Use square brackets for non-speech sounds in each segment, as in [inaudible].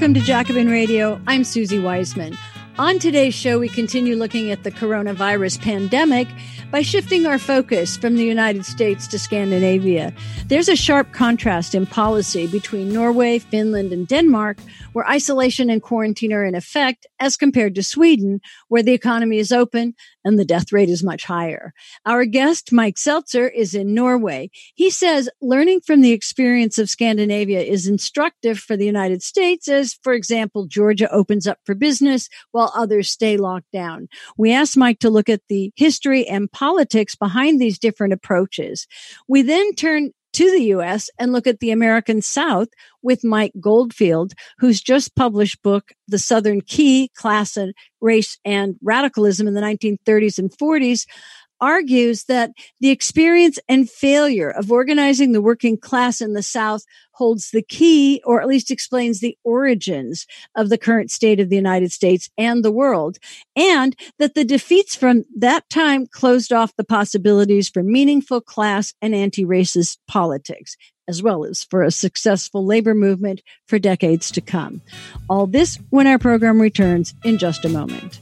Welcome to Jacobin Radio. I'm Suzi Weissman. On today's show, we continue looking at the coronavirus pandemic by shifting our focus from the United States to Scandinavia. There's a sharp contrast in policy between Norway, Finland, and Denmark, where isolation and quarantine are in effect, as compared to Sweden, where the economy is open and the death rate is much higher. Our guest, Mike Seltzer, is in Norway. He says learning from the experience of Scandinavia is instructive for the United States, as, for example, Georgia opens up for business while others stay locked down. We asked Mike to look at the history and politics behind these different approaches. We then turn to the US and look at the American South with Mike Goldfield, who's just published book, The Southern Key, Class and Race and Radicalism in the 1930s and 40s, argues that the experience and failure of organizing the working class in the South holds the key, or at least explains the origins of the current state of the United States and the world, and that the defeats from that time closed off the possibilities for meaningful class and anti-racist politics as well as for a successful labor movement for decades to come. All this when our program returns in just a moment.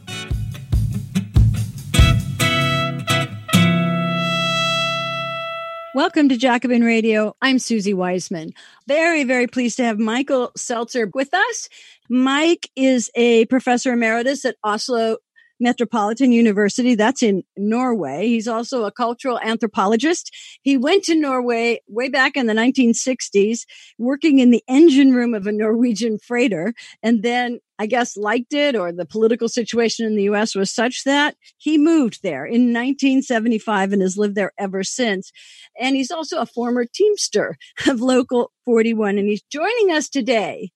Welcome to Jacobin Radio. I'm Suzi Weissman. Very, very pleased to have Michael Seltzer with us. Mike is a professor emeritus at Oslo Metropolitan University. That's in Norway. He's also a cultural anthropologist. He went to Norway way back in the 1960s, working in the engine room of a Norwegian freighter. And then I guess liked it or the political situation in the US was such that he moved there in 1975 and has lived there ever since. And he's also a former Teamster of Local 41 and he's joining us today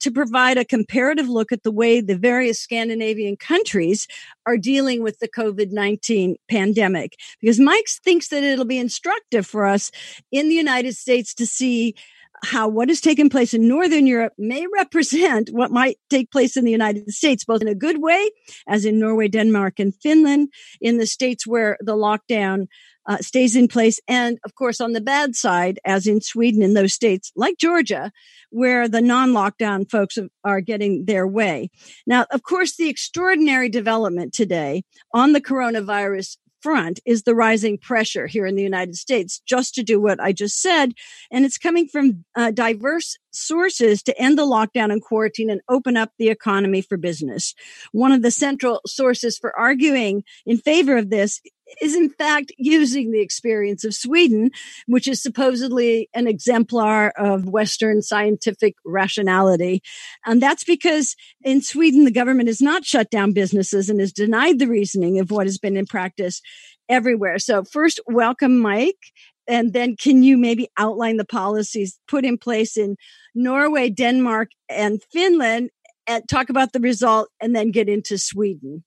to provide a comparative look at the way the various Scandinavian countries are dealing with the COVID-19 pandemic. Because Mike thinks that it'll be instructive for us in the United States to see how what has taken place in Northern Europe may represent what might take place in the United States, both in a good way, as in Norway, Denmark, and Finland, in the states where the lockdown uh, stays in place. And of course, on the bad side, as in Sweden in those states like Georgia, where the non-lockdown folks are getting their way. Now, of course, the extraordinary development today on the coronavirus front is the rising pressure here in the United States just to do what I just said. And it's coming from uh, diverse sources to end the lockdown and quarantine and open up the economy for business. One of the central sources for arguing in favor of this is in fact using the experience of Sweden, which is supposedly an exemplar of Western scientific rationality. And that's because in Sweden, the government has not shut down businesses and has denied the reasoning of what has been in practice everywhere. So first, welcome, Mike. And then can you maybe outline the policies put in place in Norway, Denmark, and Finland and talk about the result and then get into Sweden?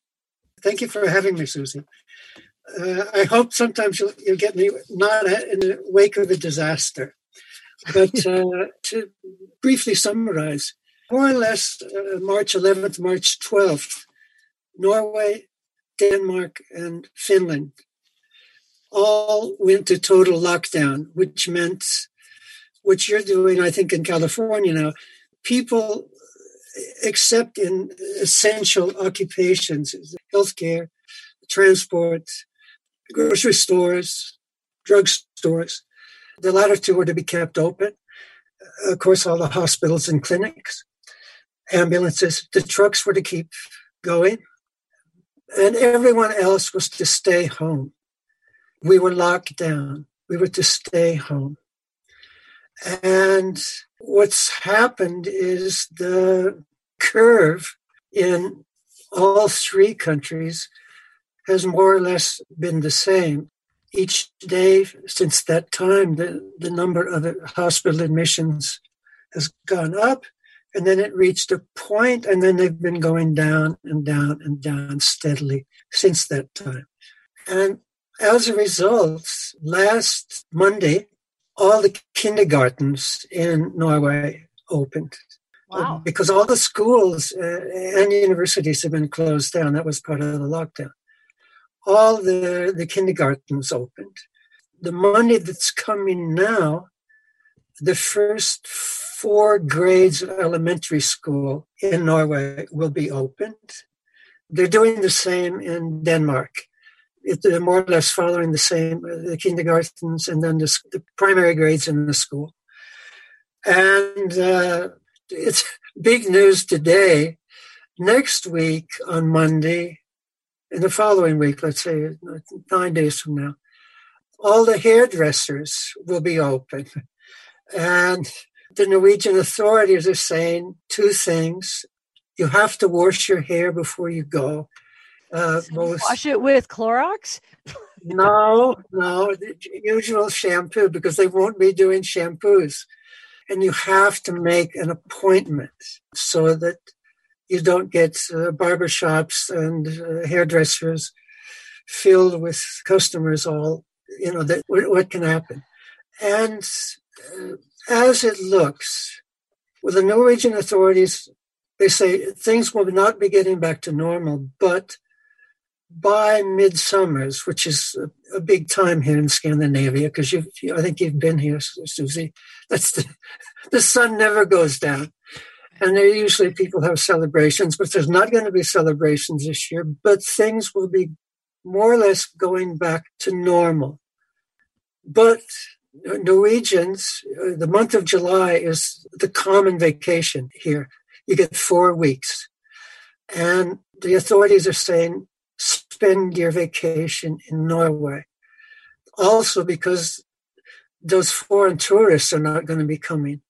Thank you for having me, Suzi. Uh, I hope sometimes you'll, you'll, get me not in the wake of a disaster. But [laughs] uh, to briefly summarize, more or less uh, March 11th, March 12th, Norway, Denmark, and Finland all went to total lockdown, which meant what you're doing, I think, in California now. People, except in essential occupations, healthcare, transport, grocery stores, drug stores, the latter two were to be kept open. Of course, all the hospitals and clinics, ambulances, the trucks were to keep going, and everyone else was to stay home. We were locked down. We were to stay home. And what's happened is the curve in all three countries has more or less been the same. Each day since that time, the, the number of hospital admissions has gone up, and then it reached a point, and then they've been going down and down and down steadily since that time. And as a result, last Monday, all the kindergartens in Norway opened. Wow. Because all the schools uh, and universities have been closed down. That was part of the lockdown. All the, the kindergartens opened. The money that's coming now, the first four grades of elementary school in Norway will be opened. They're doing the same in Denmark. they're more or less following the same uh, the kindergartens and then the, the primary grades in the school. And uh, it's big news today. Next week on Monday, in the following week, let's say nine days from now, all the hairdressers will be open. And the Norwegian authorities are saying two things. You have to wash your hair before you go. Uh, most, wash it with Clorox? [laughs] no, no, the usual shampoo because they won't be doing shampoos. And you have to make an appointment so that you don't get uh, barbershops and uh, hairdressers filled with customers all, you know, that what can happen. And uh, as it looks, with the Norwegian authorities, they say things will not be getting back to normal, but by midsummers, which is a, a big time here in Scandinavia, because you, I think you've been here, Suzi. That's the, [laughs] the sun never goes down, and there usually people have celebrations, but there's not going to be celebrations this year. But things will be more or less going back to normal. But Norwegians, uh, the month of July is the common vacation here. You get four weeks. And the authorities are saying spend your vacation in Norway. Also, because those foreign tourists are not going to be coming.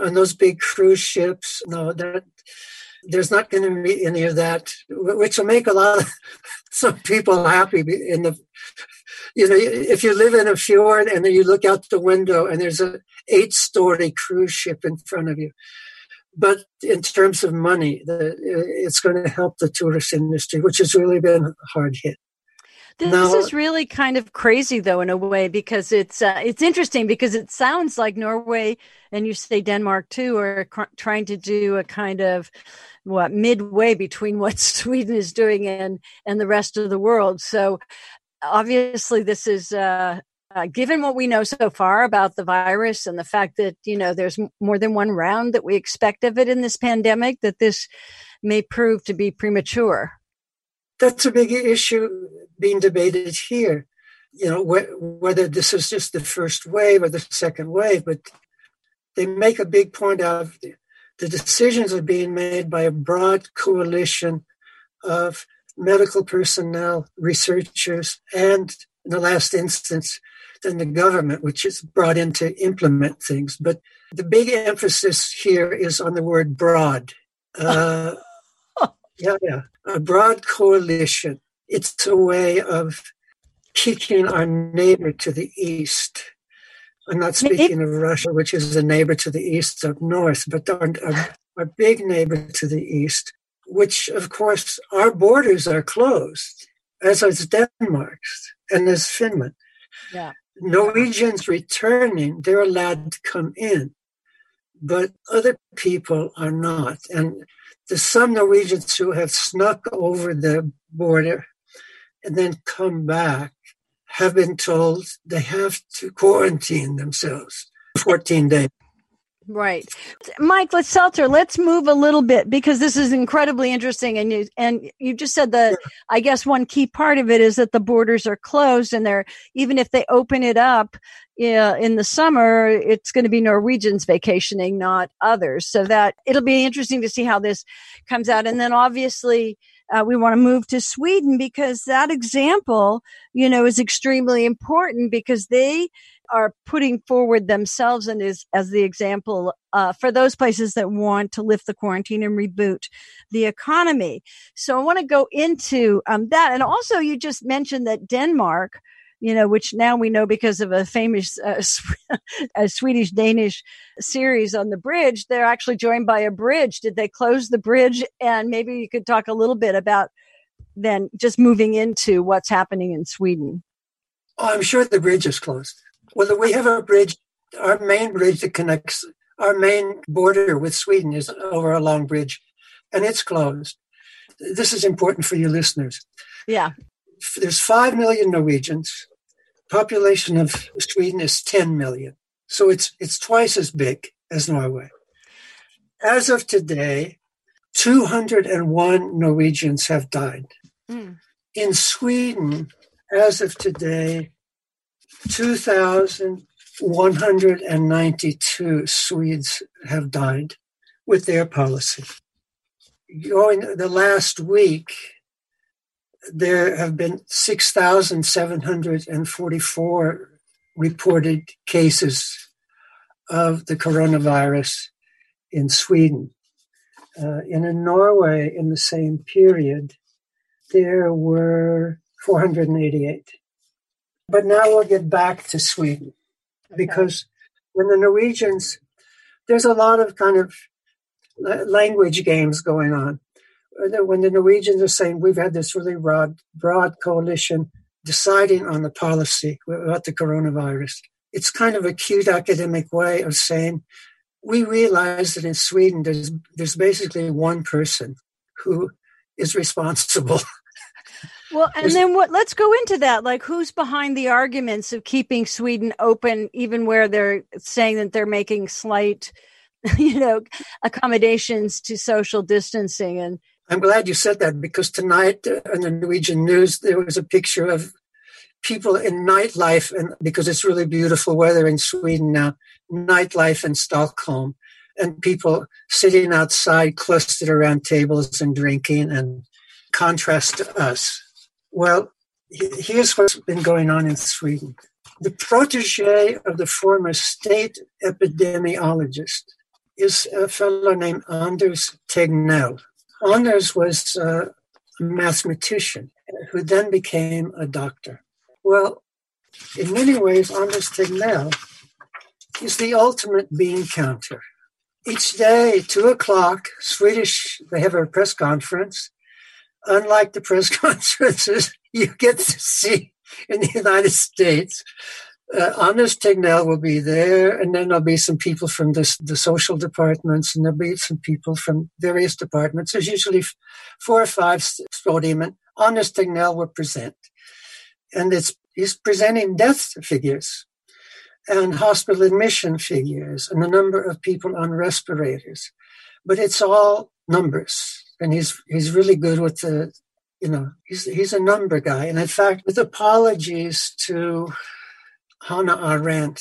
On those big cruise ships, no, that there's not going to be any of that, which will make a lot of [laughs] some people happy in the you know, if you live in a fjord and then you look out the window and there's a eight story cruise ship in front of you. But in terms of money, it's going to help the tourist industry, which has really been hard hit. This now, is really kind of crazy, though, in a way, because it's uh, it's interesting because it sounds like Norway and you say Denmark too are cr- trying to do a kind of what midway between [laughs] what Sweden is doing and and the rest of the world. So obviously this is uh, uh, given what we know so far about the virus and the fact that you know there's more than one round that we expect of it in this pandemic that this may prove to be premature that's a big issue being debated here you know wh- whether this is just the first wave or the second wave but they make a big point of the decisions are being made by a broad coalition of medical personnel, researchers, and in the last instance, then the government, which is brought in to implement things. But the big emphasis here is on the word broad. Uh, yeah, yeah, a broad coalition. It's a way of kicking our neighbor to the east. I'm not speaking of Russia, which is a neighbor to the east up north, but our, our, big neighbor to the east which of course our borders are closed, as is Denmark's and as Finland. Yeah. Norwegians returning, they're allowed to come in, but other people are not. And there's some Norwegians who have snuck over the border and then come back have been told they have to quarantine themselves 14 days. Right. Mike, let's Seltzer, let's move a little bit because this is incredibly interesting. And you, and you just said that, I guess one key part of it is that the borders are closed and they're, even if they open it up uh, in the summer, it's going to be Norwegians vacationing, not others. So that it'll be interesting to see how this comes out. And then obviously, uh, we want to move to Sweden because that example, you know, is extremely important because they are putting forward themselves and is as the example uh, for those places that want to lift the quarantine and reboot the economy. So I want to go into um, that, and also you just mentioned that Denmark. You know, which now we know because of a famous uh, [laughs] Swedish Danish series on the bridge, they're actually joined by a bridge. Did they close the bridge? And maybe you could talk a little bit about then just moving into what's happening in Sweden. Oh, I'm sure the bridge is closed. Well, we have a bridge. Our main bridge that connects our main border with Sweden is over a long bridge, and it's closed. This is important for your listeners. Yeah. There's 5 million Norwegians. Population of Sweden is 10 million. So it's it's twice as big as Norway. As of today, 201 Norwegians have died. Mm. In Sweden, as of today, 2,192 Swedes have died with their policy. During the last week, there have been 6,744 reported cases of the coronavirus in Sweden. Uh, and in Norway, in the same period, there were 488. But now we'll get back to Sweden because when the Norwegians, there's a lot of kind of language games going on. Uh, when the Norwegians are saying we've had this really broad, broad coalition deciding on the policy about the coronavirus, it's kind of a cute academic way of saying we realize that in Sweden there's there's basically one person who is responsible [laughs] Well, and then what? Let's go into that. Like, who's behind the arguments of keeping Sweden open, even where they're saying that they're making slight, [laughs] you know, accommodations to social distancing? And I'm glad you said that because tonight uh, in the Norwegian news there was a picture of people in nightlife, and because it's really beautiful weather in Sweden now, nightlife in Stockholm, and people sitting outside clustered around tables and drinking, and contrast to us well, here's what's been going on in Sweden. The protege of the former state epidemiologist is a fellow named Anders Tegnell. Anders was uh, a mathematician who then became a doctor. Well, in many ways, Anders Tegnell is the ultimate bean counter. Each day, two o'clock, Swedish, they have a press conference unlike the press [laughs] conferences you get to see in the United States, uh, Anders Tegnell will be there, and then there'll be some people from this, the social departments, and there'll be some people from various departments. There's usually four or five podium, and Anders Tegnell will present. And it's he's presenting death figures and hospital admission figures and the number of people on respirators. But it's all numbers and he's he's really good with the you know he's he's a number guy. And in fact with apologies to hannah arendt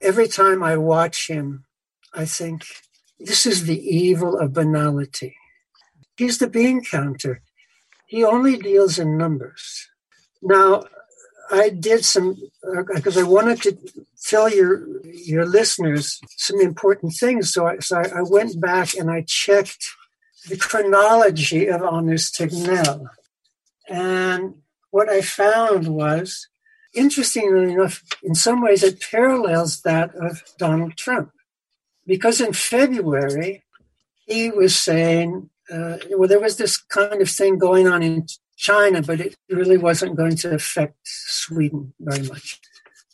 every time i watch him i think this is the evil of banality. He's the bean counter. He only deals in numbers. Now i did some because uh, i wanted to tell your your listeners some important things. So I, so I went back and i checked the chronology of Anders Tegnell. And what I found was, interestingly enough, in some ways it parallels that of Donald Trump. Because in February, he was saying, uh, well, there was this kind of thing going on in China, but it really wasn't going to affect Sweden very much.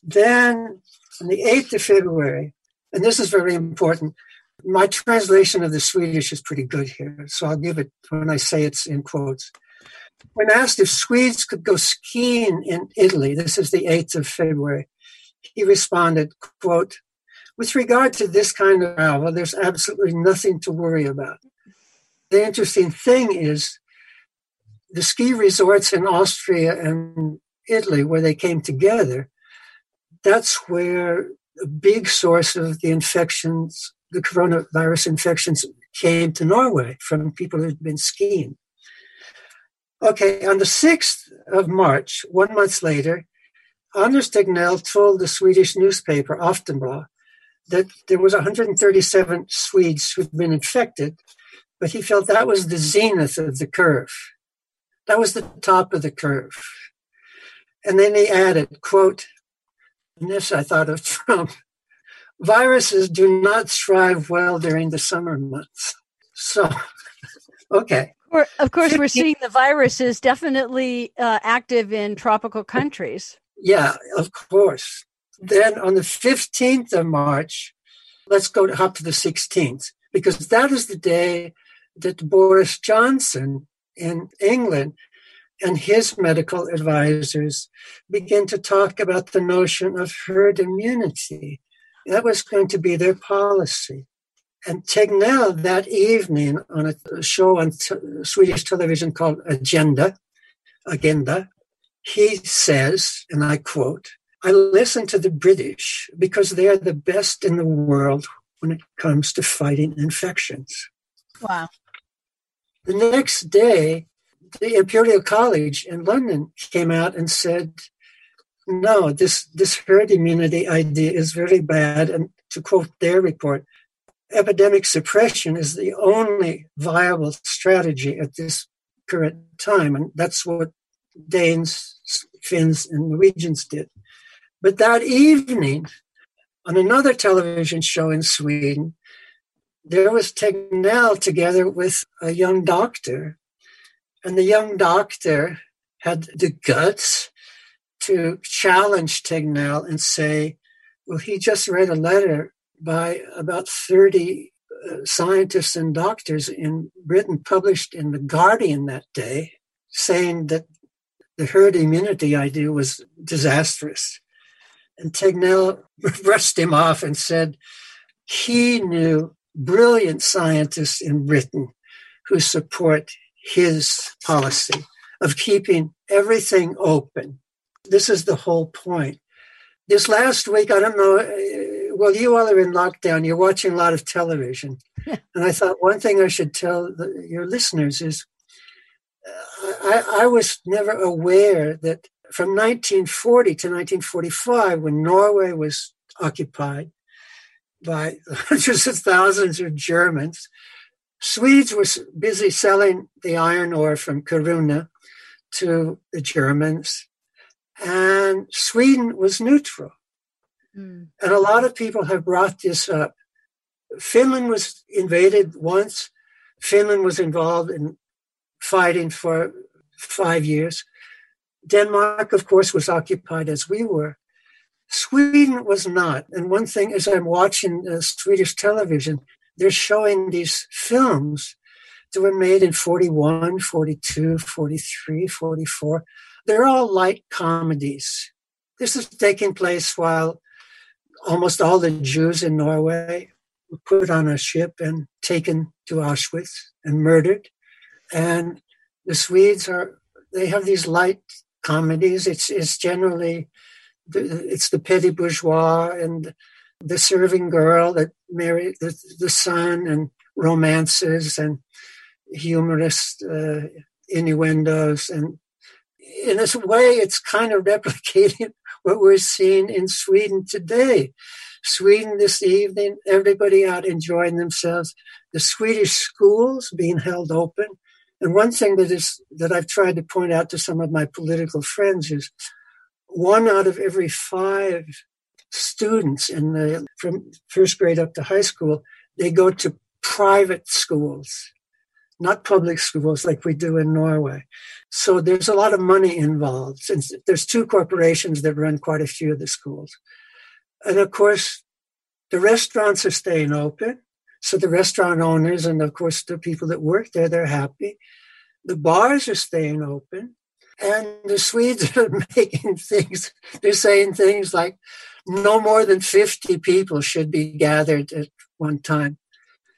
Then, on the 8th of February, and this is very important, my translation of the Swedish is pretty good here, so I'll give it when I say it's in quotes. When asked if Swedes could go skiing in Italy, this is the 8th of February, he responded, quote, with regard to this kind of travel, there's absolutely nothing to worry about. The interesting thing is the ski resorts in Austria and Italy, where they came together, that's where a big source of the infections the coronavirus infections came to Norway from people who'd been skiing. Okay, on the 6th of March, one month later, Anders Tegnell told the Swedish newspaper Aftonbladet that there was 137 Swedes who'd been infected, but he felt that was the zenith of the curve. That was the top of the curve. And then he added, quote, and this I thought of [laughs] Trump, viruses do not thrive well during the summer months. So, okay. Of course, we're seeing the virus is definitely uh, active in tropical countries. Yeah, of course. Then on the 15th of March, let's go hop to the 16th, because that is the day that Boris Johnson in England and his medical advisors begin to talk about the notion of herd immunity that was going to be their policy. And Tegnell that evening on a show on t- Swedish television called Agenda, Agenda, he says, and I quote, I listen to the British because they are the best in the world when it comes to fighting infections. Wow. The next day, the Imperial College in London came out and said, no, this, this herd immunity idea is very bad. And to quote their report, epidemic suppression is the only viable strategy at this current time. And that's what Danes, Finns, and Norwegians did. But that evening, on another television show in Sweden, there was Tegnell together with a young doctor. And the young doctor had the guts to challenge Tegnell and say, well, he just read a letter by about 30 uh, scientists and doctors in Britain published in The Guardian that day saying that the herd immunity idea was disastrous. And Tegnell [laughs] brushed him off and said he knew brilliant scientists in Britain who support his policy of keeping everything open. This is the whole point. This last week, I don't know, uh, well, you all are in lockdown, you're watching a lot of television. and I thought one thing I should tell the, your listeners is uh, I, I was never aware that from 1940 to 1945, when Norway was occupied by [laughs] hundreds of thousands of Germans, Swedes were busy selling the iron ore from Kiruna to the Germans, and Sweden was neutral. Mm. And a lot of people have brought this up. Finland was invaded once. Finland was involved in fighting for five years. Denmark, of course, was occupied as we were. Sweden was not. And one thing, as I'm watching uh, Swedish television, they're showing these films that were made in 41, 42, 43, 44. They're all light comedies. This is taking place while almost all the Jews in Norway were put on a ship and taken to Auschwitz and murdered. And the Swedes are, they have these light comedies. It's, it's generally, it's the petty bourgeois and the serving girl that married the, the son and romances and humorous uh, innuendos. And in this way, it's kind of [laughs] replicating what we're seeing in Sweden today. Sweden this evening, everybody out enjoying themselves. The Swedish schools being held open. And one thing that is that I've tried to point out to some of my political friends is one out of every five students in the from first grade up to high school, they go to private schools, not public schools like we do in Norway. So there's a lot of money involved since there's two corporations that run quite a few of the schools. And of course, the restaurants are staying open. So the restaurant owners and of course the people that work there, they're happy. The bars are staying open. And the Swedes [laughs] are making things, they're saying things like no more than 50 people should be gathered at one time.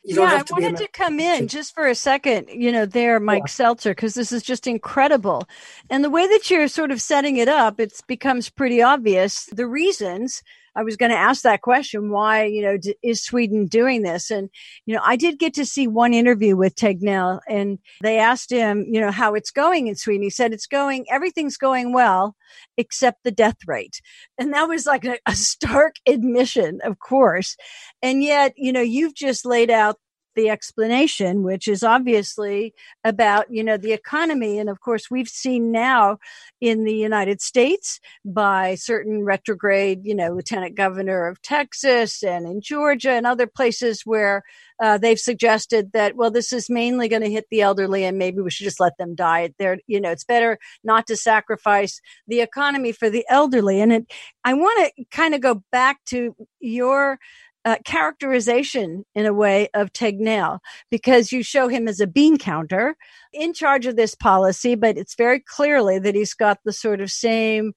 Yeah, I wanted to come in just for a second, you know, there, Mike yeah. Seltzer, because this is just incredible. And the way that you're sort of setting it up, it becomes pretty obvious the reasons I was going to ask that question. Why, you know, d- is Sweden doing this? And, you know, I did get to see one interview with Tegnell and they asked him, you know, how it's going in Sweden. He said, it's going, everything's going well, except the death rate. And that was like a, a stark admission, of course. And yet, you know, you've just laid out the explanation, which is obviously about, you know, the economy. And of course, we've seen now in the United States by certain retrograde, you know, lieutenant governor of Texas and in Georgia and other places where uh, they've suggested that, well, this is mainly going to hit the elderly and maybe we should just let them die. There, you know, it's better not to sacrifice the economy for the elderly. And it, I want to kind of go back to your uh, characterization in a way of Tegnell because you show him as a bean counter in charge of this policy, but it's very clearly that he's got the sort of same,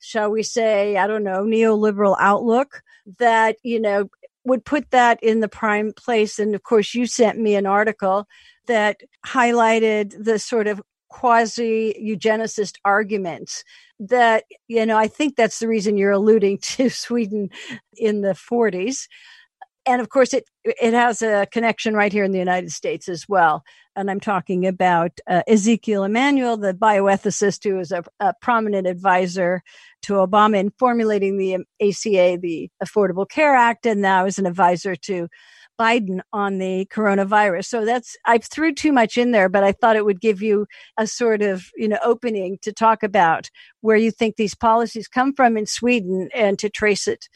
shall we say, I don't know, neoliberal outlook that, you know, would put that in the prime place. And of course, you sent me an article that highlighted the sort of quasi eugenicist arguments that, you know, I think that's the reason you're alluding [laughs] to Sweden in the 40s. And of course, it, it has a connection right here in the United States as well. And I'm talking about uh, Ezekiel Emanuel, the bioethicist who is a, a prominent advisor to Obama in formulating the ACA, the Affordable Care Act, and now is an advisor to Biden on the coronavirus. So that's, I threw too much in there, but I thought it would give you a sort of, you know, opening to talk about where you think these policies come from in Sweden and to trace it.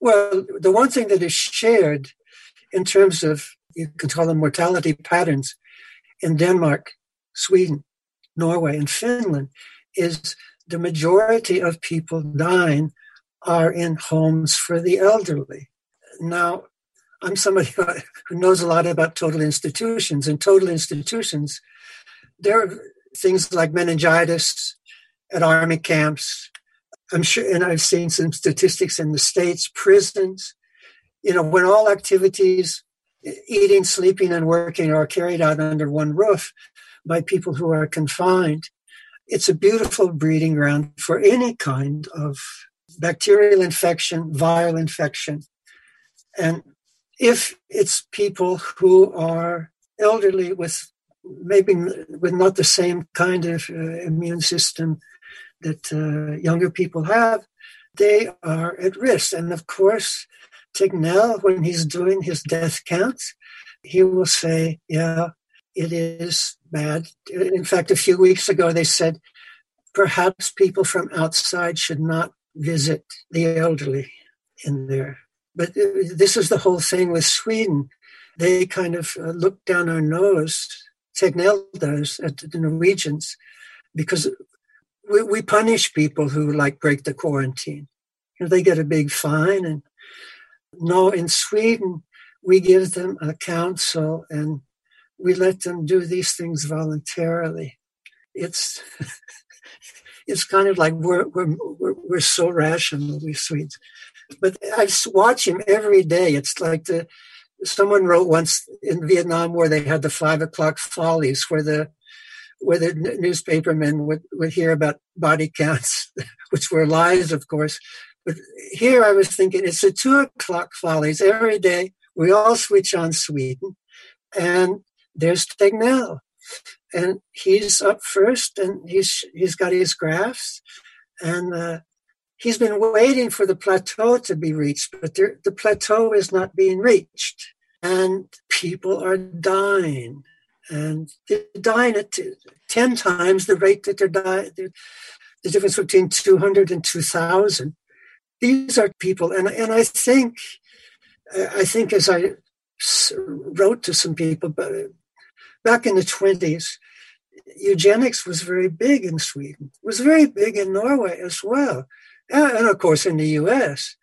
Well, the one thing that is shared in terms of, you can call them mortality patterns in Denmark, Sweden, Norway, and Finland is the majority of people dying are in homes for the elderly. Now, I'm somebody who knows a lot about total institutions. and total institutions, there are things like meningitis at army camps. I'm sure, and I've seen some statistics in the states, prisons. You know, when all activities, eating, sleeping, and working are carried out under one roof by people who are confined, it's a beautiful breeding ground for any kind of bacterial infection, viral infection. And if it's people who are elderly with maybe with not the same kind of uh, immune system that uh, younger people have, they are at risk. And of course, Tegnell, when he's doing his death counts, he will say, yeah, it is bad. In fact, a few weeks ago, they said perhaps people from outside should not visit the elderly in there but uh, this is the whole thing with Sweden. They kind of uh, look down our nose, Tegnell does, at the Norwegians, because we, we punish people who like break the quarantine. You know, they get a big fine. And no, in Sweden, we give them a counsel and we let them do these things voluntarily. It's [laughs] it's kind of like we're we're we're, so rational, we Swedes. But I watch him every day. It's like the someone wrote once in Vietnam where they had the five o'clock follies, where the where the newspapermen would, would hear about body counts, [laughs] which were lies, of course. But here I was thinking it's the two o'clock follies every day. We all switch on Sweden, and there's Tegnell, and he's up first, and he's he's got his graphs, and uh, he's been waiting for the plateau to be reached, but there, the plateau is not being reached. And people are dying. And they're dying at 10 times the rate that they're dying. The difference between 200 and 2,000. These are people. And, and I think, I think as I wrote to some people back in the 20s, eugenics was very big in Sweden. It was very big in Norway as well and of course in the U.S.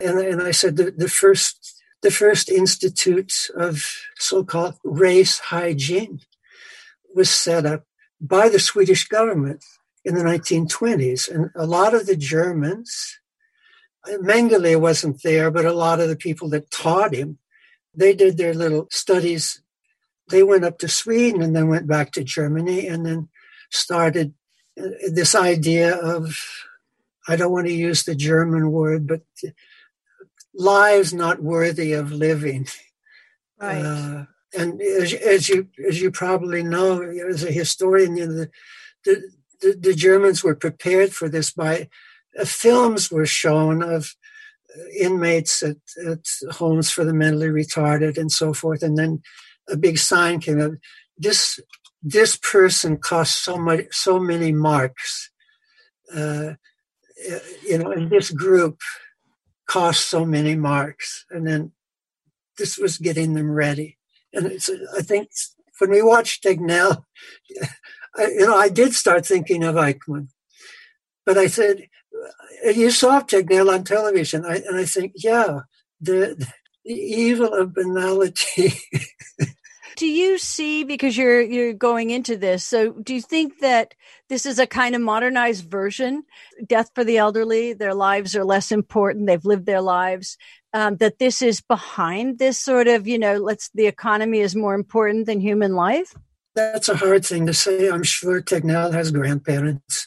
And, and I said the, the first the first institute of so-called race hygiene was set up by the Swedish government in the 1920s, and a lot of the Germans, Mengele wasn't there, but a lot of the people that taught him, they did their little studies. They went up to Sweden and then went back to Germany and then started uh, this idea of I don't want to use the German word, but lives not worthy of living. Right. Uh, and as, as, you as you probably know, as a historian, you know, the, the, the, the Germans were prepared for this by uh, films were shown of uh, inmates at, at homes for the mentally retarded and so forth, and then a big sign came up. This this person cost so much, so many marks. Uh, you know, and this group cost so many marks, and then this was getting them ready. And it's, I think when we watched Tegnell, you know, I did start thinking of Eichmann, but I said, you saw Tegnell on television, I, and I think, yeah, the, the evil of banality [laughs] do you see because you're you're going into this? So, do you think that this is a kind of modernized version? Death for the elderly, their lives are less important. They've lived their lives. Um, that this is behind this sort of, you know, let's the economy is more important than human life. That's a hard thing to say. I'm sure Tegnell has grandparents,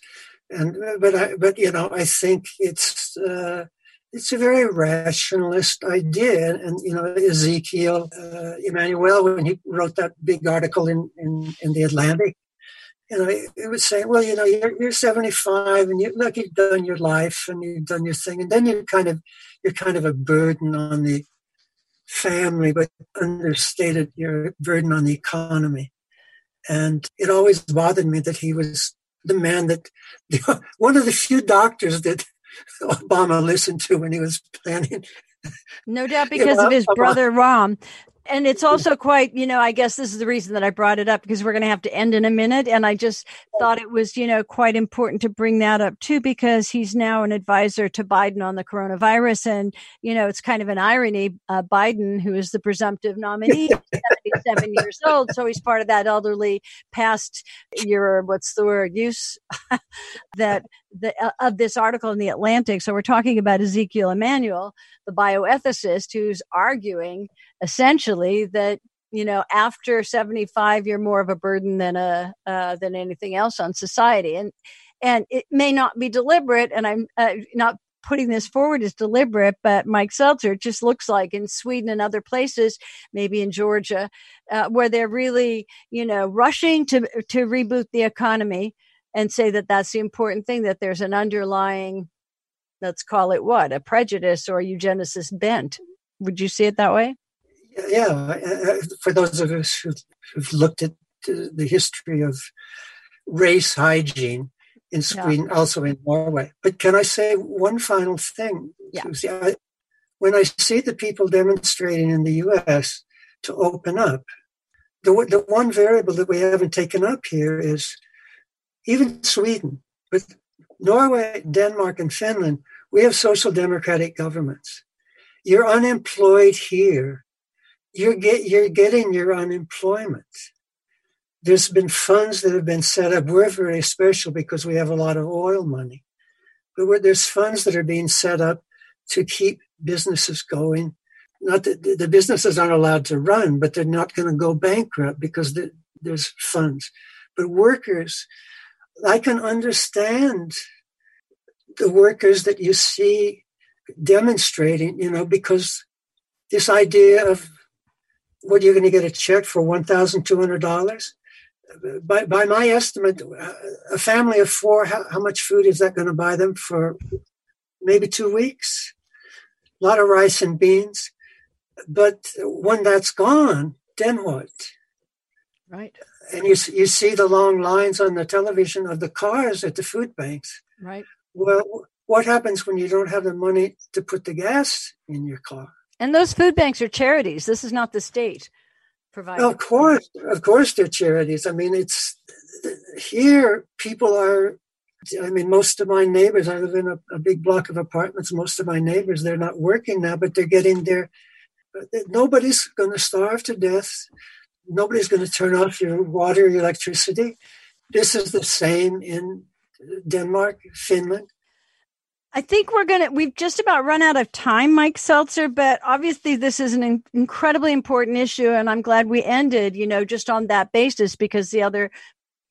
and but I, but you know, I think it's. Uh, it's a very rationalist idea. And, you know, Ezekiel uh, Emanuel, when he wrote that big article in, in, in the Atlantic, you know, it was saying, well, you know, you're, you're 75 and you look, you've done your life and you've done your thing. And then you're kind of, you're kind of a burden on the family, but understated, you're a burden on the economy. And it always bothered me that he was the man that, [laughs] one of the few doctors that Obama listened to when he was planning. No doubt [laughs] because you know, of his brother Rahm and it's also quite, you know, I guess this is the reason that I brought it up because we're going to have to end in a minute. And I just thought it was, you know, quite important to bring that up too, because he's now an advisor to Biden on the coronavirus. And, you know, it's kind of an irony. Uh, Biden, who is the presumptive nominee, [laughs] 77 years old. So he's part of that elderly past your, what's the word, use [laughs] that the, uh, of this article in the Atlantic. So we're talking about Ezekiel Emanuel, the bioethicist who's arguing essentially that you know after 75 you're more of a burden than a uh, than anything else on society and and it may not be deliberate and i'm uh, not putting this forward as deliberate but mike seltzer it just looks like in sweden and other places maybe in georgia uh, where they're really you know rushing to to reboot the economy and say that that's the important thing that there's an underlying let's call it what a prejudice or eugenicist bent would you see it that way yeah, for those of us who've, looked at the history of race hygiene in Sweden, yeah. also in Norway. But can I say one final thing? Yeah. When I see the people demonstrating in the U.S. to open up, the, the one variable that we haven't taken up here is even Sweden, but Norway, Denmark, and Finland, we have social democratic governments. You're unemployed here you're get you're getting your unemployment. There's been funds that have been set up. We're very special because we have a lot of oil money, but there's funds that are being set up to keep businesses going. Not that the businesses aren't allowed to run, but they're not going to go bankrupt because there's funds. But workers, I can understand the workers that you see demonstrating, you know, because this idea of what you're going to get a check for $1,200? By, by my estimate, a family of four, how, how much food is that going to buy them for maybe two weeks? A lot of rice and beans. But when that's gone, then what? Right. And you, you see the long lines on the television of the cars at the food banks. Right. Well, what happens when you don't have the money to put the gas in your car? And those food banks are charities. This is not the state providing. Of course, of course, they're charities. I mean, it's here. People are. I mean, most of my neighbors. I live in a, a big block of apartments. Most of my neighbors, they're not working now, but they're getting their. Nobody's going to starve to death. Nobody's going to turn off your water, your electricity. This is the same in Denmark, Finland. I think we're going to, we've just about run out of time, Mike Seltzer, but obviously this is an in- incredibly important issue. And I'm glad we ended, you know, just on that basis because the other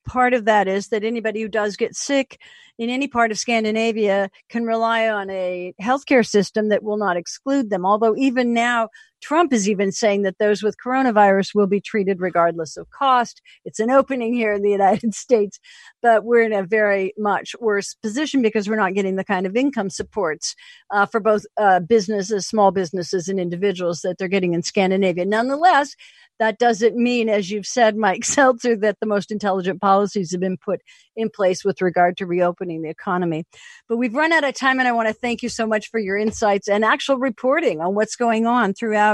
part of that is that anybody who does get sick in any part of Scandinavia can rely on a healthcare system that will not exclude them. Although even now, Trump is even saying that those with coronavirus will be treated regardless of cost. It's an opening here in the United [laughs] States, but we're in a very much worse position because we're not getting the kind of income supports uh, for both uh, businesses, small businesses, and individuals that they're getting in Scandinavia. Nonetheless, that doesn't mean, as you've said, Mike [laughs] Seltzer, that the most intelligent policies have been put in place with regard to reopening the economy. But we've run out of time, and I want to thank you so much for your insights and actual reporting on what's going on throughout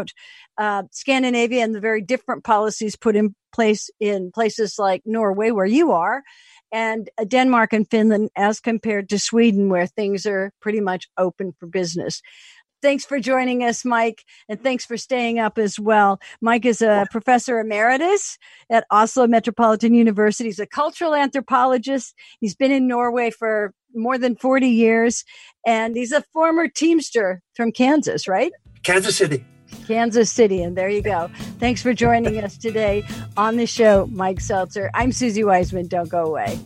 uh, Scandinavia and the very different policies put in place in places like Norway, where you are, and uh, Denmark and Finland, as compared to Sweden, where things are pretty much open for business. Thanks for joining us, Mike, and thanks for staying up as well. Mike is a professor emeritus at Oslo Metropolitan University. He's a cultural anthropologist. He's been in Norway for more than 40 years, and he's a former Teamster from Kansas, right? Kansas City. Kansas City. And there you go. Thanks for joining us today on the show, Mike Seltzer. I'm Suzi Weissman. Don't go away.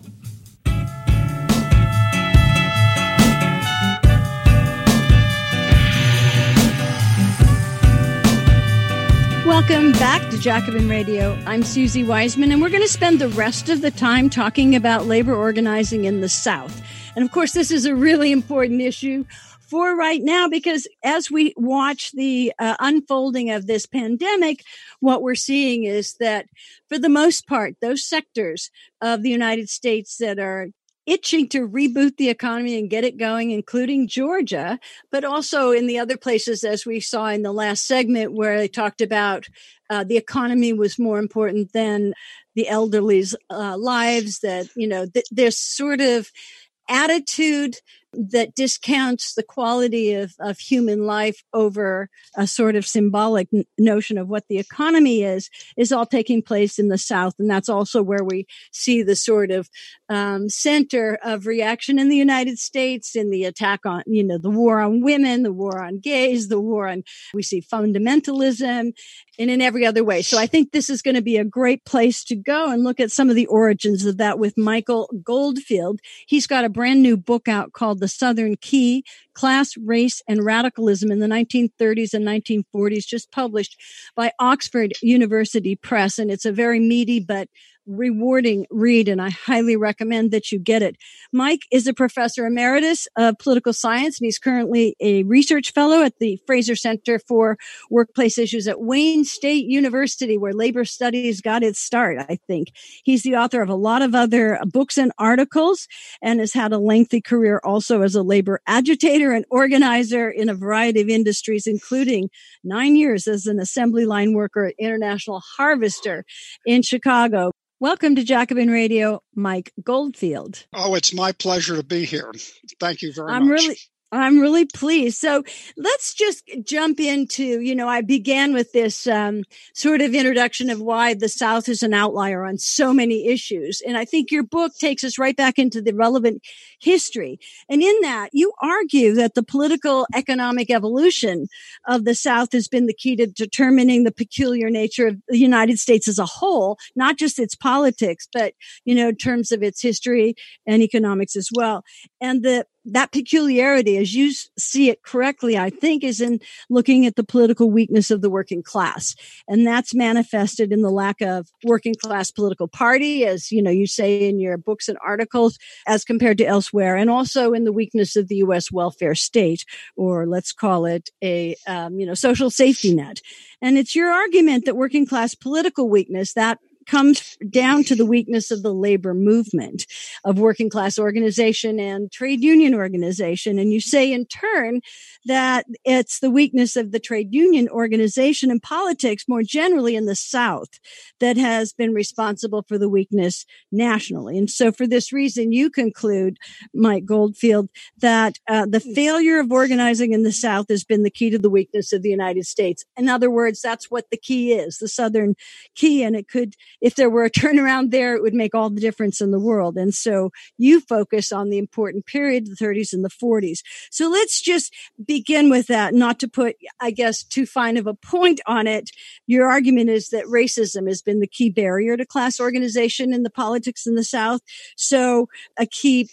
Welcome back to Jacobin Radio. I'm Suzi Weissman, and we're going to spend the rest of the time talking about labor organizing in the South. And of course, this is a really important issue for right now because as we watch the uh, unfolding of this pandemic, what we're seeing is that for the most part, those sectors of the United States that are itching to reboot the economy and get it going, including Georgia, but also in the other places, as we saw in the last segment, where they talked about uh, the economy was more important than the elderly's uh, lives. That you know, th- there's sort of attitude that discounts the quality of, of human life over a sort of symbolic n- notion of what the economy is, is all taking place in the South. And that's also where we see the sort of um, center of reaction in the United States in the attack on, you know, the war on women, the war on gays, the war on, we see fundamentalism and in every other way. So I think this is going to be a great place to go and look at some of the origins of that with Michael Goldfield. He's got a brand new book out called the Southern Key, Class, Race, and Radicalism in the 1930s and 1940s, just published by Oxford University Press. And it's a very meaty but rewarding read, and I highly recommend that you get it. Mike is a professor emeritus of political science, and he's currently a research fellow at the Fraser Center for Workplace Issues at Wayne State University, where labor studies got its start, I think. He's the author of a lot of other books and articles and has had a lengthy career also as a labor agitator and organizer in a variety of industries, including nine years as an assembly line worker at International Harvester in Chicago. Welcome to Jacobin Radio, Mike Goldfield. Oh, it's my pleasure to be here. Thank you very I'm much. really I'm really pleased. So let's just jump into, you know, I began with this um, sort of introduction of why the South is an outlier on so many issues. And I think your book takes us right back into the relevant history. And in that, you argue that the political economic evolution of the South has been the key to determining the peculiar nature of the United States as a whole, not just its politics, but, you know, in terms of its history and economics as well. And the that peculiarity, as you see it correctly, I think is in looking at the political weakness of the working class. And that's manifested in the lack of working class political party, as you know, you say in your books and articles, as compared to elsewhere, and also in the weakness of the U.S. welfare state, or let's call it a, um, you know, social safety net. And it's your argument that working class political weakness, that comes down to the weakness of the labor movement of working class organization and trade union organization. And you say in turn that it's the weakness of the trade union organization and politics more generally in the South that has been responsible for the weakness nationally. And so for this reason, you conclude, Mike Goldfield, that uh, the failure of organizing in the South has been the key to the weakness of the United States. In other words, that's what the key is, the Southern key. And it could, if there were a [laughs] turnaround there, it would make all the difference in the world. And so you focus on the important period, the 30s and the 40s. So let's just begin with that, not to put, I guess, too fine of a point on it. Your argument is that racism has been the key barrier to class organization in the politics in the South. So a key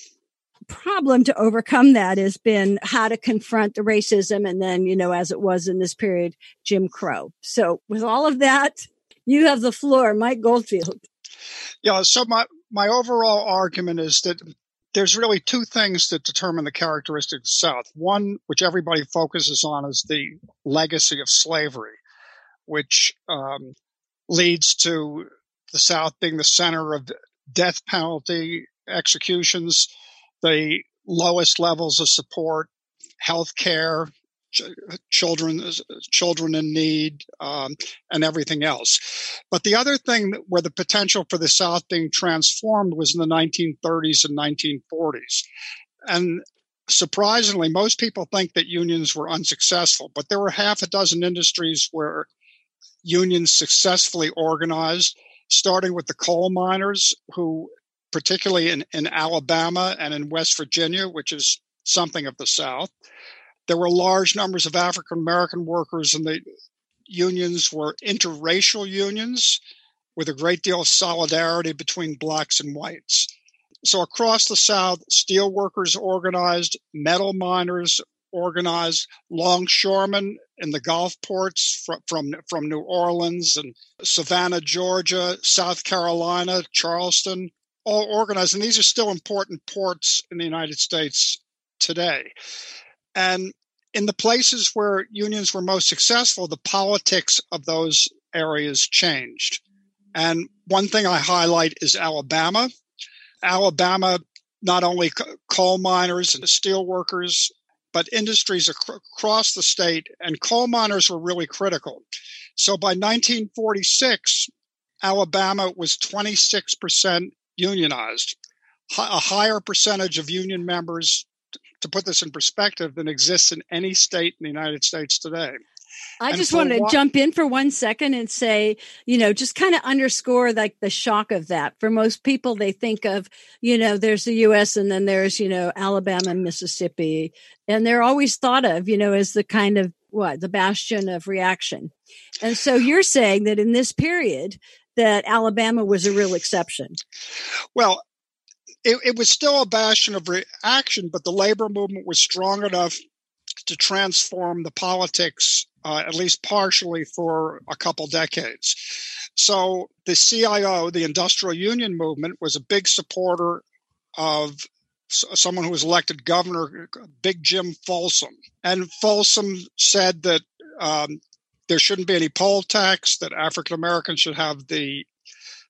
problem to overcome that has been how to confront the racism and then, you know, as it was in this period, Jim Crow. So with all of that, you have the floor, Mike Goldfield. Yeah, so my, my overall argument is that there's really two things that determine the characteristics of the South. One, which everybody focuses on, is the legacy of slavery, which um, leads to the South being the center of death penalty executions, the lowest levels of support, health care, children children in need um, and everything else. But the other thing where the potential for the south being transformed was in the 1930s and 1940s and surprisingly, most people think that unions were unsuccessful, but there were half a dozen industries where unions successfully organized, starting with the coal miners, who, particularly in, in Alabama and in West Virginia, which is something of the South, there were large numbers of African American workers, and the unions were interracial unions with a great deal of solidarity between blacks and whites. So across the South, steel workers organized, metal miners organized, longshoremen in the Gulf ports from, from, from New Orleans and Savannah, Georgia, South Carolina, Charleston, all organized. And these are still important ports in the United States today. And in the places where unions were most successful, the politics of those areas changed. And one thing I highlight is Alabama. Alabama, not only coal miners and steel workers, but industries ac- across the state, and coal miners were really critical. So by 1946, Alabama was 26% unionized, a higher percentage of union members to put this in perspective, than exists in any state in the United States today. I and just want to jump in for one second and say, you know, just kind of underscore like the shock of that. For most people, they think of, you know, there's the US and then there's, you know, Alabama and Mississippi. And they're always thought of, you know, as the kind of what, the bastion of reaction. And so you're saying that in this period, that Alabama was a real exception. Well, it, it was still a bastion of reaction, but the labor movement was strong enough to transform the politics, uh, at least partially, for a couple decades. So the CIO, the Industrial Union Movement, was a big supporter of someone who was elected governor, Big Jim Folsom. And Folsom said that um, there shouldn't be any poll tax, that African Americans should have the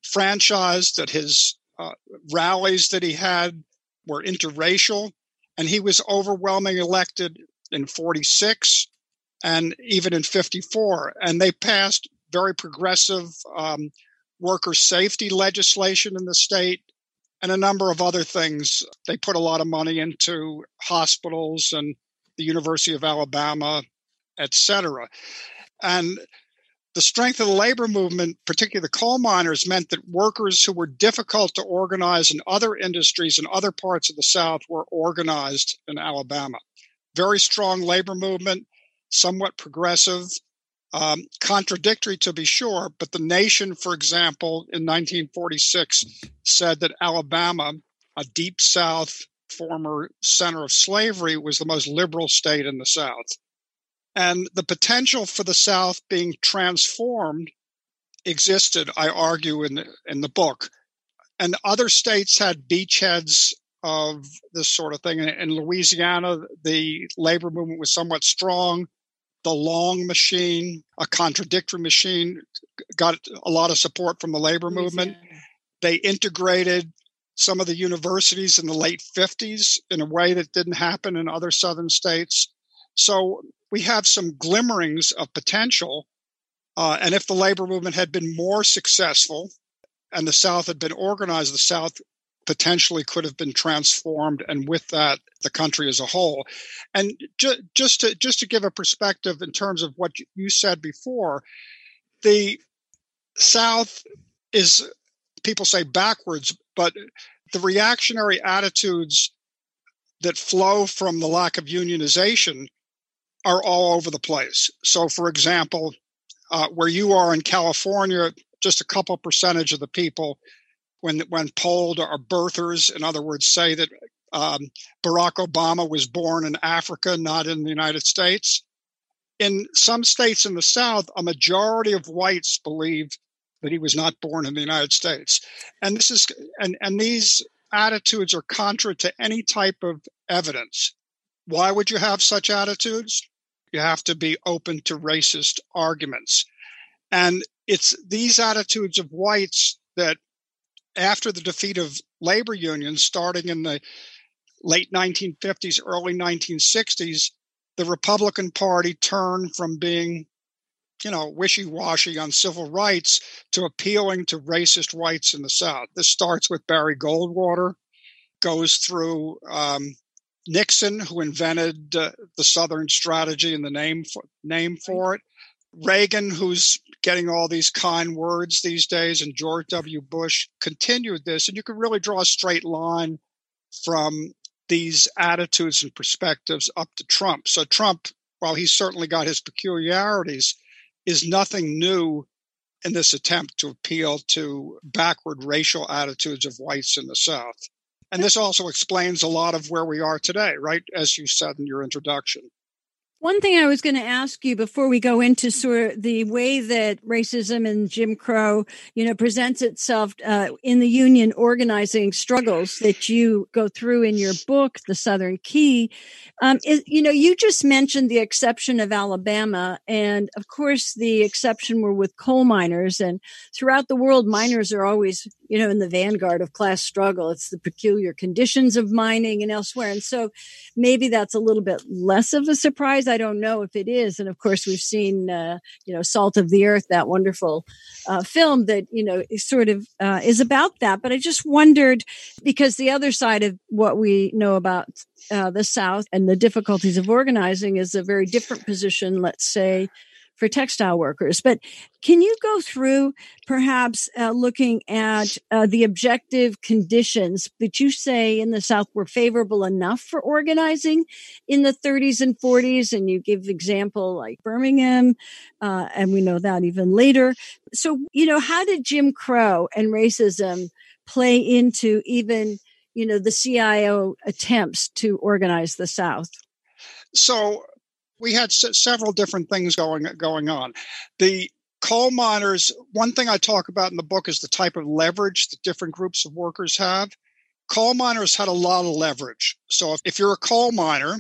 franchise, that his uh, rallies that he had were interracial, and he was overwhelmingly elected in 46 and even in 54. And they passed very progressive um, worker safety legislation in the state and a number of other things. They put a lot of money into hospitals and the University of Alabama, et cetera. And the strength of the labor movement, particularly the coal miners, meant that workers who were difficult to organize in other industries in other parts of the South were organized in Alabama. Very strong labor movement, somewhat progressive, um, contradictory to be sure, but the nation, for example, in 1946 said that Alabama, a deep South former center of slavery, was the most liberal state in the South and the potential for the South being transformed existed, I argue in the, in the book. And other states had beachheads of this sort of thing. In Louisiana, the labor movement was somewhat strong. The long machine, a contradictory machine, got a lot of support from the labor movement. They integrated some of the universities in the late 50s in a way that didn't happen in other southern states. So we have some glimmerings of potential. Uh, and if the labor movement had been more successful and the South had been organized, the South potentially could have been transformed, and with that, the country as a whole. And ju- just to just to give a perspective in terms of what you said before, the South is people say backwards, but the reactionary attitudes that flow from the lack of unionization are all over the place. So, for example, uh, where you are in California, just a couple percentage of the people, when when polled, are birthers. In other words, say that um, Barack Obama was born in Africa, not in the United States. In some states in the South, a majority of whites believe that he was not born in the United States, and this is and and these attitudes are contra to any type of evidence. Why would you have such attitudes? You have to be open to racist arguments. And it's these attitudes of whites that, after the defeat of labor unions starting in the late 1950s, early 1960s, the Republican Party turned from being, you know, wishy washy on civil rights to appealing to racist whites in the South. This starts with Barry Goldwater, goes through um, Nixon, who invented uh, the Southern strategy and the name for, name for it. Reagan, who's getting all these kind words these days, and George W. Bush continued this. And you can really draw a straight line from these attitudes and perspectives up to Trump. So Trump, while he's certainly got his peculiarities, is nothing new in this attempt to appeal to backward racial attitudes of whites in the South. And this also explains a lot of where we are today, right? As you said in your introduction. One thing I was going to ask you before we go into sort of the way that racism and Jim Crow, you know, presents itself uh, in the union organizing struggles that you go through in your book, The Southern Key, um, is, you know, you just mentioned the exception of Alabama, and of course, the exception were with coal miners, and throughout the world, miners are always, you know, in the vanguard of class struggle. It's the peculiar conditions of mining and elsewhere, and so maybe that's a little bit less of a surprise I don't know if it is. And of course, we've seen, uh, you know, Salt of the Earth, that wonderful uh, film that, you know, sort of uh, is about that. But I just wondered because the other side of what we know about uh, the South and the difficulties of organizing is a very different position, let's say, for textile workers. But can you go through perhaps uh, looking at uh, the objective conditions that you say in the South were favorable enough for organizing in the 30s and 40s? And you give example like Birmingham, uh, and we know that even later. So, you know, how did Jim Crow and racism play into even, you know, the CIO attempts to organize the South? So we had s- several different things going going on. The coal miners. One thing I talk about in the book is the type of leverage that different groups of workers have. Coal miners had a lot of leverage. So if, if you're a coal miner,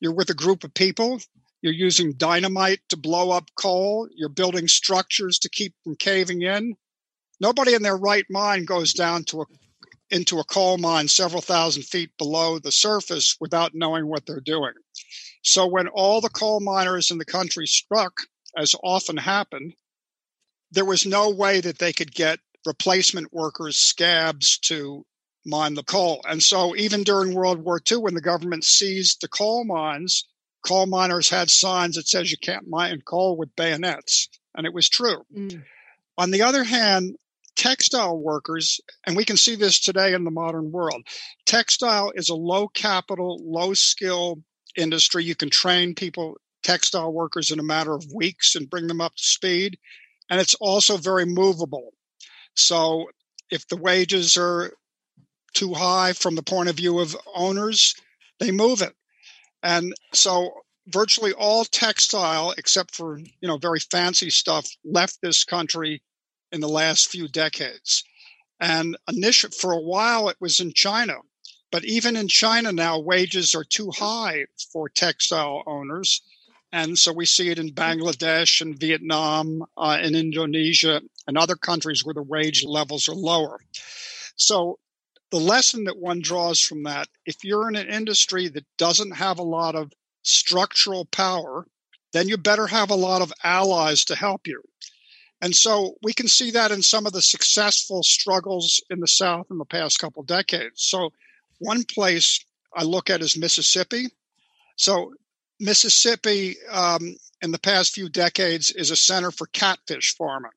you're with a group of people. You're using dynamite to blow up coal. You're building structures to keep from caving in. Nobody in their right mind goes down to a into a coal mine several thousand feet below the surface without knowing what they're doing. So when all the coal miners in the country struck, as often happened, there was no way that they could get replacement workers, scabs to mine the coal. And so even during World War II, when the government seized the coal mines, coal miners had signs that says you can't mine coal with bayonets. And it was true. Mm. On the other hand, textile workers, and we can see this today in the modern world, textile is a low capital, low skill industry. You can train people, textile workers, in a matter of weeks and bring them up to speed. And it's also very movable. So if the wages are too high from the point of view of owners, they move it. And so virtually all textile, except for, you know, very fancy stuff, left this country in the last few decades. And initially, for a while, it was in China. But even in China now, wages are too high for textile owners. And so we see it in Bangladesh and Vietnam uh, and Indonesia and other countries where the wage levels are lower. So the lesson that one draws from that, if you're in an industry that doesn't have a lot of structural power, then you better have a lot of allies to help you. And so we can see that in some of the successful struggles in the South in the past couple decades. So one place I look at is Mississippi. So, Mississippi, um, in the past few decades, is a center for catfish farming.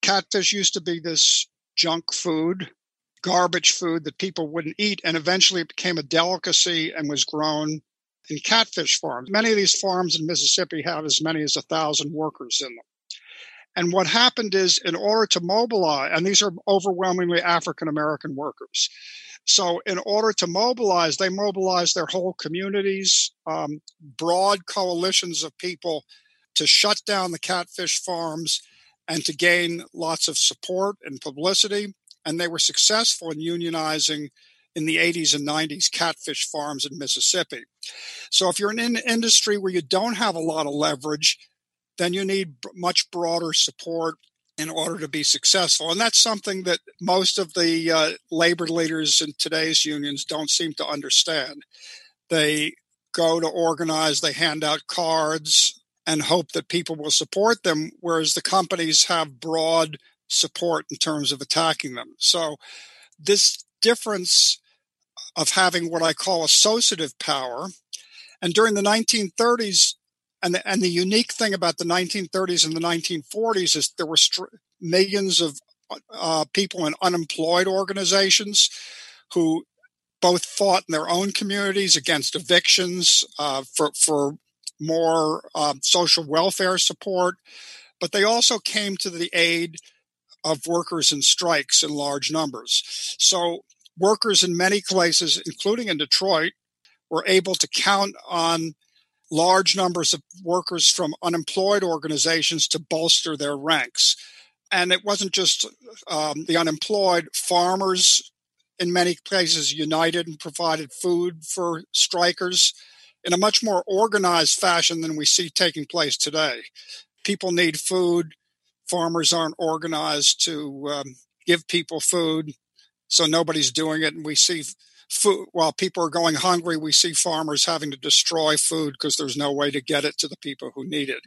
Catfish used to be this junk food, garbage food that people wouldn't eat, and eventually it became a delicacy and was grown in catfish farms. Many of these farms in Mississippi have as many as a thousand workers in them. And what happened is, in order to mobilize, and these are overwhelmingly African American workers, so, in order to mobilize, they mobilize their whole communities, um, broad coalitions of people to shut down the catfish farms and to gain lots of support and publicity. And they were successful in unionizing in the 80s and 90s catfish farms in Mississippi. So, if you're in an industry where you don't have a lot of leverage, then you need much broader support in order to be successful. And that's something that most of the uh, labor leaders in today's unions don't seem to understand. They go to organize, they hand out cards and hope that people will support them, whereas the companies have broad support in terms of attacking them. So, this difference of having what I call associative power. And during the 1930s, and the, and the unique thing about the 1930s and the 1940s is there were millions of uh, people in unemployed organizations who both fought in their own communities against evictions uh, for, for more uh, social welfare support, but they also came to the aid of workers in strikes in large numbers. So, workers in many places, including in Detroit, were able to count on large numbers of workers from unemployed organizations to bolster their ranks. And it wasn't just um, the unemployed, farmers in many places united and provided food for strikers in a much more organized fashion than we see taking place today. People need food. Farmers aren't organized to um, give people food, so nobody's doing it. And we see food while people are going hungry we see farmers having to destroy food because there's no way to get it to the people who need it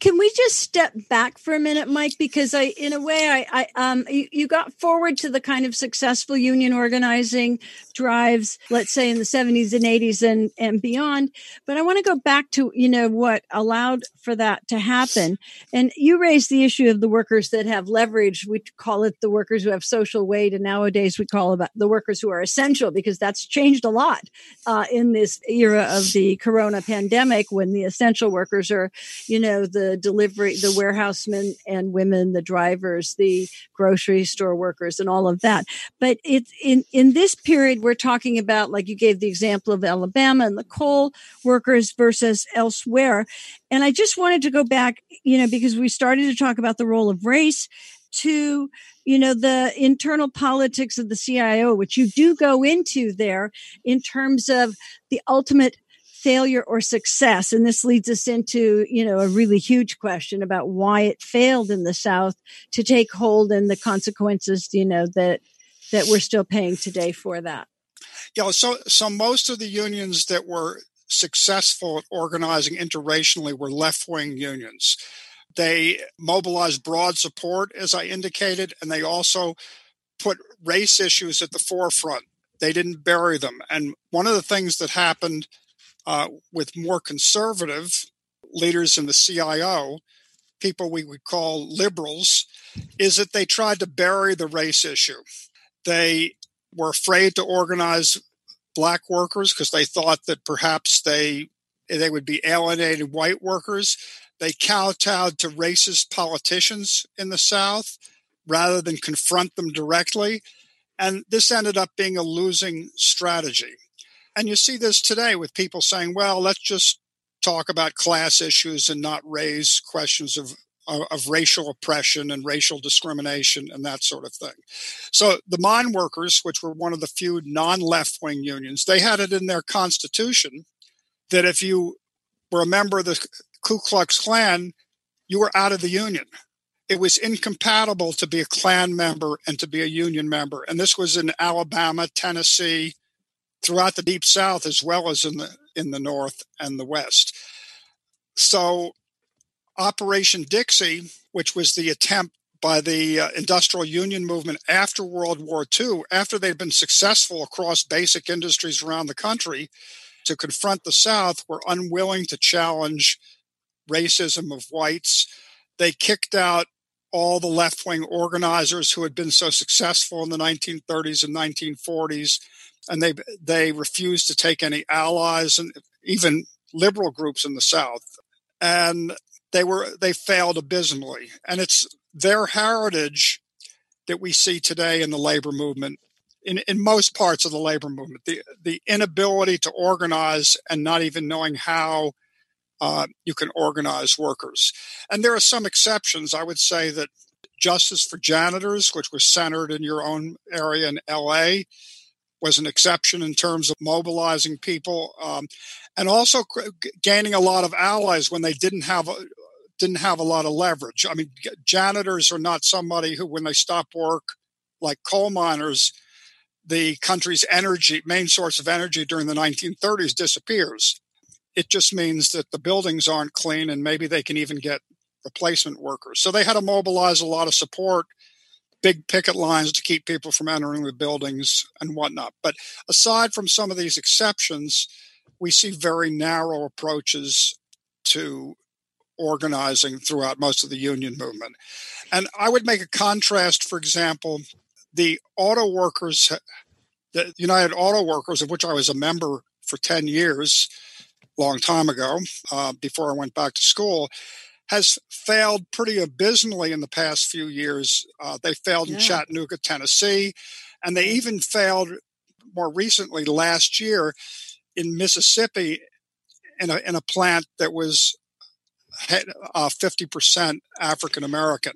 can we just step back for a minute, Mike? Because I, in a way, I, I um, you, you, got forward to the kind of successful union organizing drives, let's say in the seventies and eighties and and beyond. But I want to go back to you know what allowed for that to happen. And you raised the issue of the workers that have leverage. We call it the workers who have social weight, and nowadays we call about the workers who are essential because that's changed a lot uh, in this era of the Corona pandemic when the essential workers are, you know, the the delivery, the warehousemen and women, the drivers, the grocery store workers, and all of that. But it's in in this period we're talking about, like you gave the example of Alabama and the coal workers versus elsewhere. And I just wanted to go back, you know, because we started to talk about the role of race to you know the internal politics of the CIO which you do go into there in terms of the ultimate failure or success. And this leads us into you know a really huge question about why it failed in the south to take hold and the consequences you know that that we're still paying today for that. Yeah so so most of the unions that were successful at organizing interracially were left-wing unions. They mobilized broad support as i indicated and they also put race issues at the forefront. They didn't bury them. And one of the things that happened uh, with more conservative leaders in the CIO, people we would call liberals, is that they tried to bury the race issue. They were afraid to organize black workers because they thought that perhaps they they would be alienated white workers. They kowtowed to racist politicians in the South rather than confront them directly. And this ended up being a losing strategy. And you see this today with people saying, well, let's just talk about class issues and not raise questions of, of, of racial oppression and racial discrimination and that sort of thing. So the mine workers, which were one of the few non left wing unions, they had it in their constitution that if you were a member of the Ku Klux Klan, you were out of the union. It was incompatible to be a Klan member and to be a union member. And this was in Alabama, Tennessee, throughout the deep south as well as in the in the north and the west. So Operation Dixie, which was the attempt by the uh, industrial union movement after World War II, after they'd been successful across basic industries around the country to confront the South, were unwilling to challenge racism of whites. They kicked out all the left wing organizers who had been so successful in the 1930s and 1940s and they they refused to take any allies and even liberal groups in the South, and they were they failed abysmally. And it's their heritage that we see today in the labor movement, in, in most parts of the labor movement, the the inability to organize and not even knowing how uh, you can organize workers. And there are some exceptions. I would say that Justice for Janitors, which was centered in your own area in LA, was an exception in terms of mobilizing people um, and also gaining a lot of allies when they didn't have a, didn't have a lot of leverage. I mean, janitors are not somebody who, when they stop work, like coal miners, the country's energy main source of energy during the 1930s disappears. It just means that the buildings aren't clean and maybe they can even get replacement workers. So they had to mobilize a lot of support big picket lines to keep people from entering the buildings and whatnot. But aside from some of these exceptions, we see very narrow approaches to organizing throughout most of the union movement. And I would make a contrast, for example, the auto workers, the United Auto Workers, of which I was a member for 10 years, long time ago, uh, before I went back to school, has failed pretty abysmally in the past few years. Uh, they failed yeah. in Chattanooga, Tennessee, and they even failed more recently last year in Mississippi in a, in a plant that was uh, 50% African American.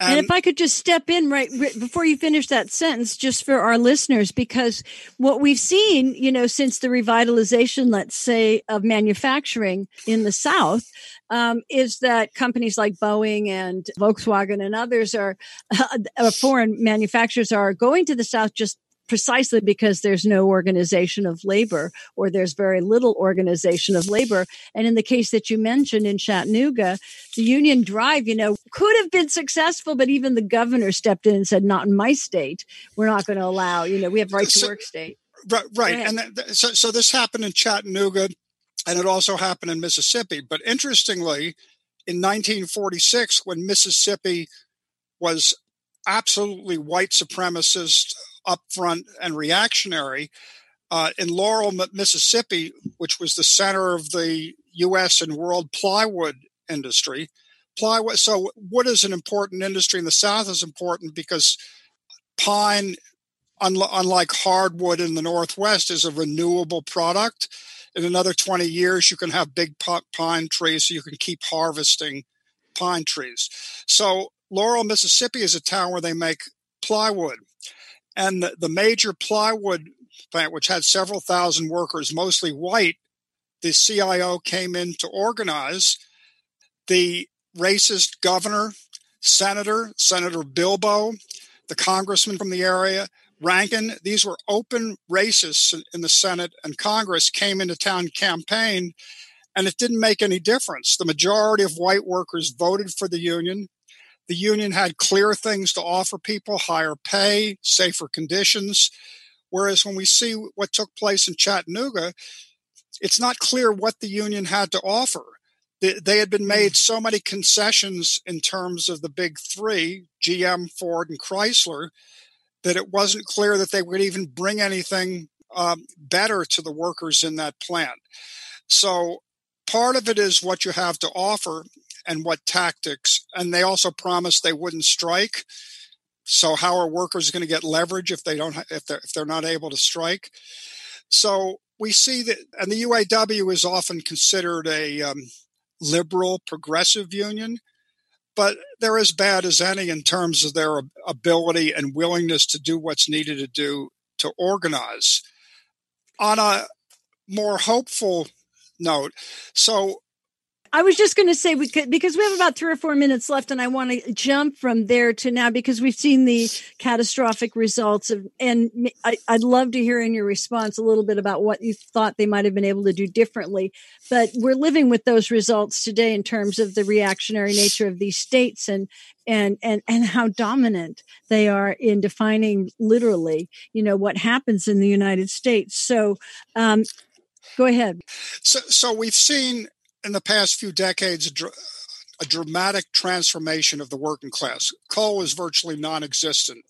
And, if I could just step in right, right before you finish that sentence, just for our listeners, because what we've seen, you know, since the revitalization, let's say, of manufacturing in the South, um, is that companies like Boeing and Volkswagen and others are [laughs] uh, foreign manufacturers are going to the South just precisely because there's no organization of labor or there's very little organization of labor. And in the case that you mentioned in Chattanooga, the union drive, you know, could have been successful, but even the governor stepped in and said, not in my state. We're not going to allow, you know, we have right to work state. Right. right. And th- so, so this happened in Chattanooga and it also happened in Mississippi. But interestingly, in 1946, when Mississippi was absolutely white supremacist upfront and reactionary. Uh, in Laurel, Mississippi, which was the center of the U.S. and world plywood industry, plywood. So, wood is an important industry in the South. is important because pine, unlike hardwood in the Northwest, is a renewable product. In another 20 years, you can have big pine trees, so you can keep harvesting pine trees. So, Laurel, Mississippi is a town where they make plywood. And the, the major plywood plant, which had several thousand workers, mostly white, the CIO came in to organize. The racist governor, senator, Senator Bilbo, the congressman from the area, Rankin, these were open racists in the Senate and Congress, came into town campaign, and it didn't make any difference. The majority of white workers voted for the union. The union had clear things to offer people higher pay, safer conditions. Whereas when we see what took place in Chattanooga, it's not clear what the union had to offer. They, had been made so many concessions in terms of the big three GM, Ford, and Chrysler that it wasn't clear that they would even bring anything um, better to the workers in that plant. So part of it is what you have to offer and what tactics. And they also promised they wouldn't strike. So how are workers going to get leverage if they don't if they're if they're not able to strike? So we see that, and the UAW is often considered a um, liberal progressive union, but they're as bad as any in terms of their ability and willingness to do what's needed to do to organize. On a more hopeful note, so I was just going to say we could because we have about three or four minutes left, and I want to jump from there to now because we've seen the catastrophic results of, and I, would love to hear in your response a little bit about what you thought they might have been able to do differently. But we're living with those results today in terms of the reactionary nature of these states and and and and how dominant they are in defining literally, you know, what happens in the United States. So. Um, Go ahead. So, so we've seen in the past few decades a, dr- a dramatic transformation of the working class. Coal was virtually non existent,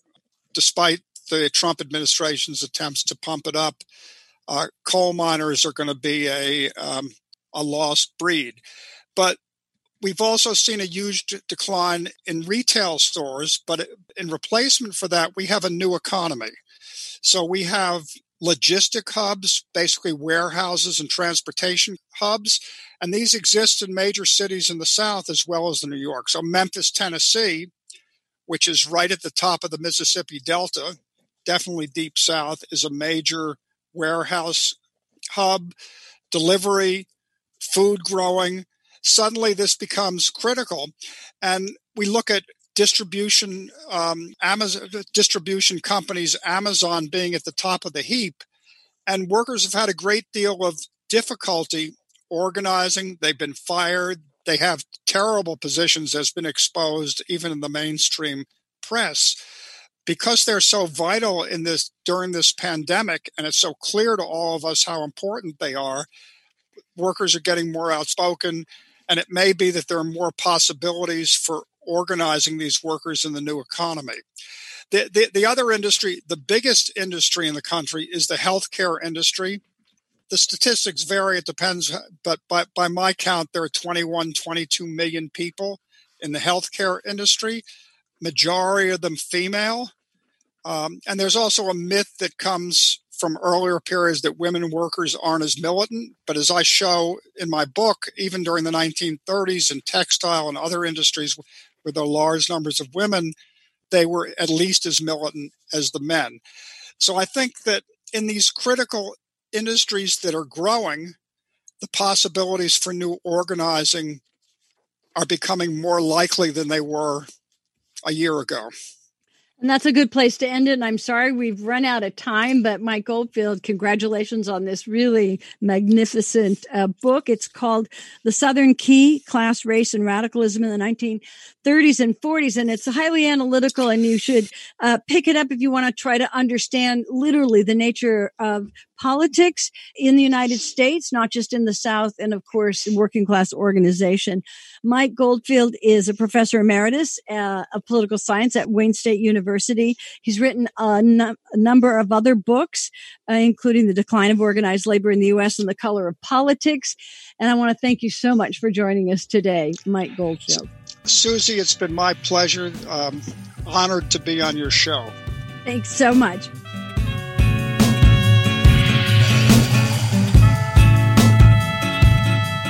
despite the Trump administration's attempts to pump it up. Uh, coal miners are going to be a, um, a lost breed. But we've also seen a huge d- decline in retail stores, but in replacement for that, we have a new economy. So we have logistic hubs, basically warehouses and transportation hubs. And these exist in major cities in the South as well as in New York. So Memphis, Tennessee, which is right at the top of the Mississippi Delta, definitely deep south, is a major warehouse hub, delivery, food growing. Suddenly this becomes critical. And we look at distribution um, Amazon distribution companies, Amazon being at the top of the heap, and workers have had a great deal of difficulty organizing. They've been fired. They have terrible positions that's been exposed even in the mainstream press because they're so vital in this during this pandemic and it's so clear to all of us how important they are workers are getting more outspoken and it may be that there are more possibilities for organizing these workers in the new economy the, the, the other industry the biggest industry in the country is the healthcare industry the statistics vary it depends but by, by my count there are 21 22 million people in the healthcare industry majority of them female. Um, and there's also a myth that comes from earlier periods that women workers aren't as militant. But as I show in my book, even during the 1930s in textile and other industries there are large numbers of women, they were at least as militant as the men. So I think that in these critical industries that are growing, the possibilities for new organizing are becoming more likely than they were a year ago. And that's a good place to end it. And I'm sorry we've run out of time, but Mike Goldfield, congratulations on this really magnificent uh, book. It's called The Southern Key Class, Race, and Radicalism in the 1930s and 40s. And it's highly analytical, and you should uh, pick it up if you want to try to understand literally the nature of politics in the United States, not just in the South, and of course, working class organization. Mike Goldfield is a professor emeritus uh, of political science at Wayne State University. He's written a, a number of other books, uh, including The Decline of Organized Labor in the U.S. and The Color of Politics. And I want to thank you so much for joining us today, Mike Goldfield. Suzi, it's been my pleasure. Um, honored to be on your show. Thanks so much.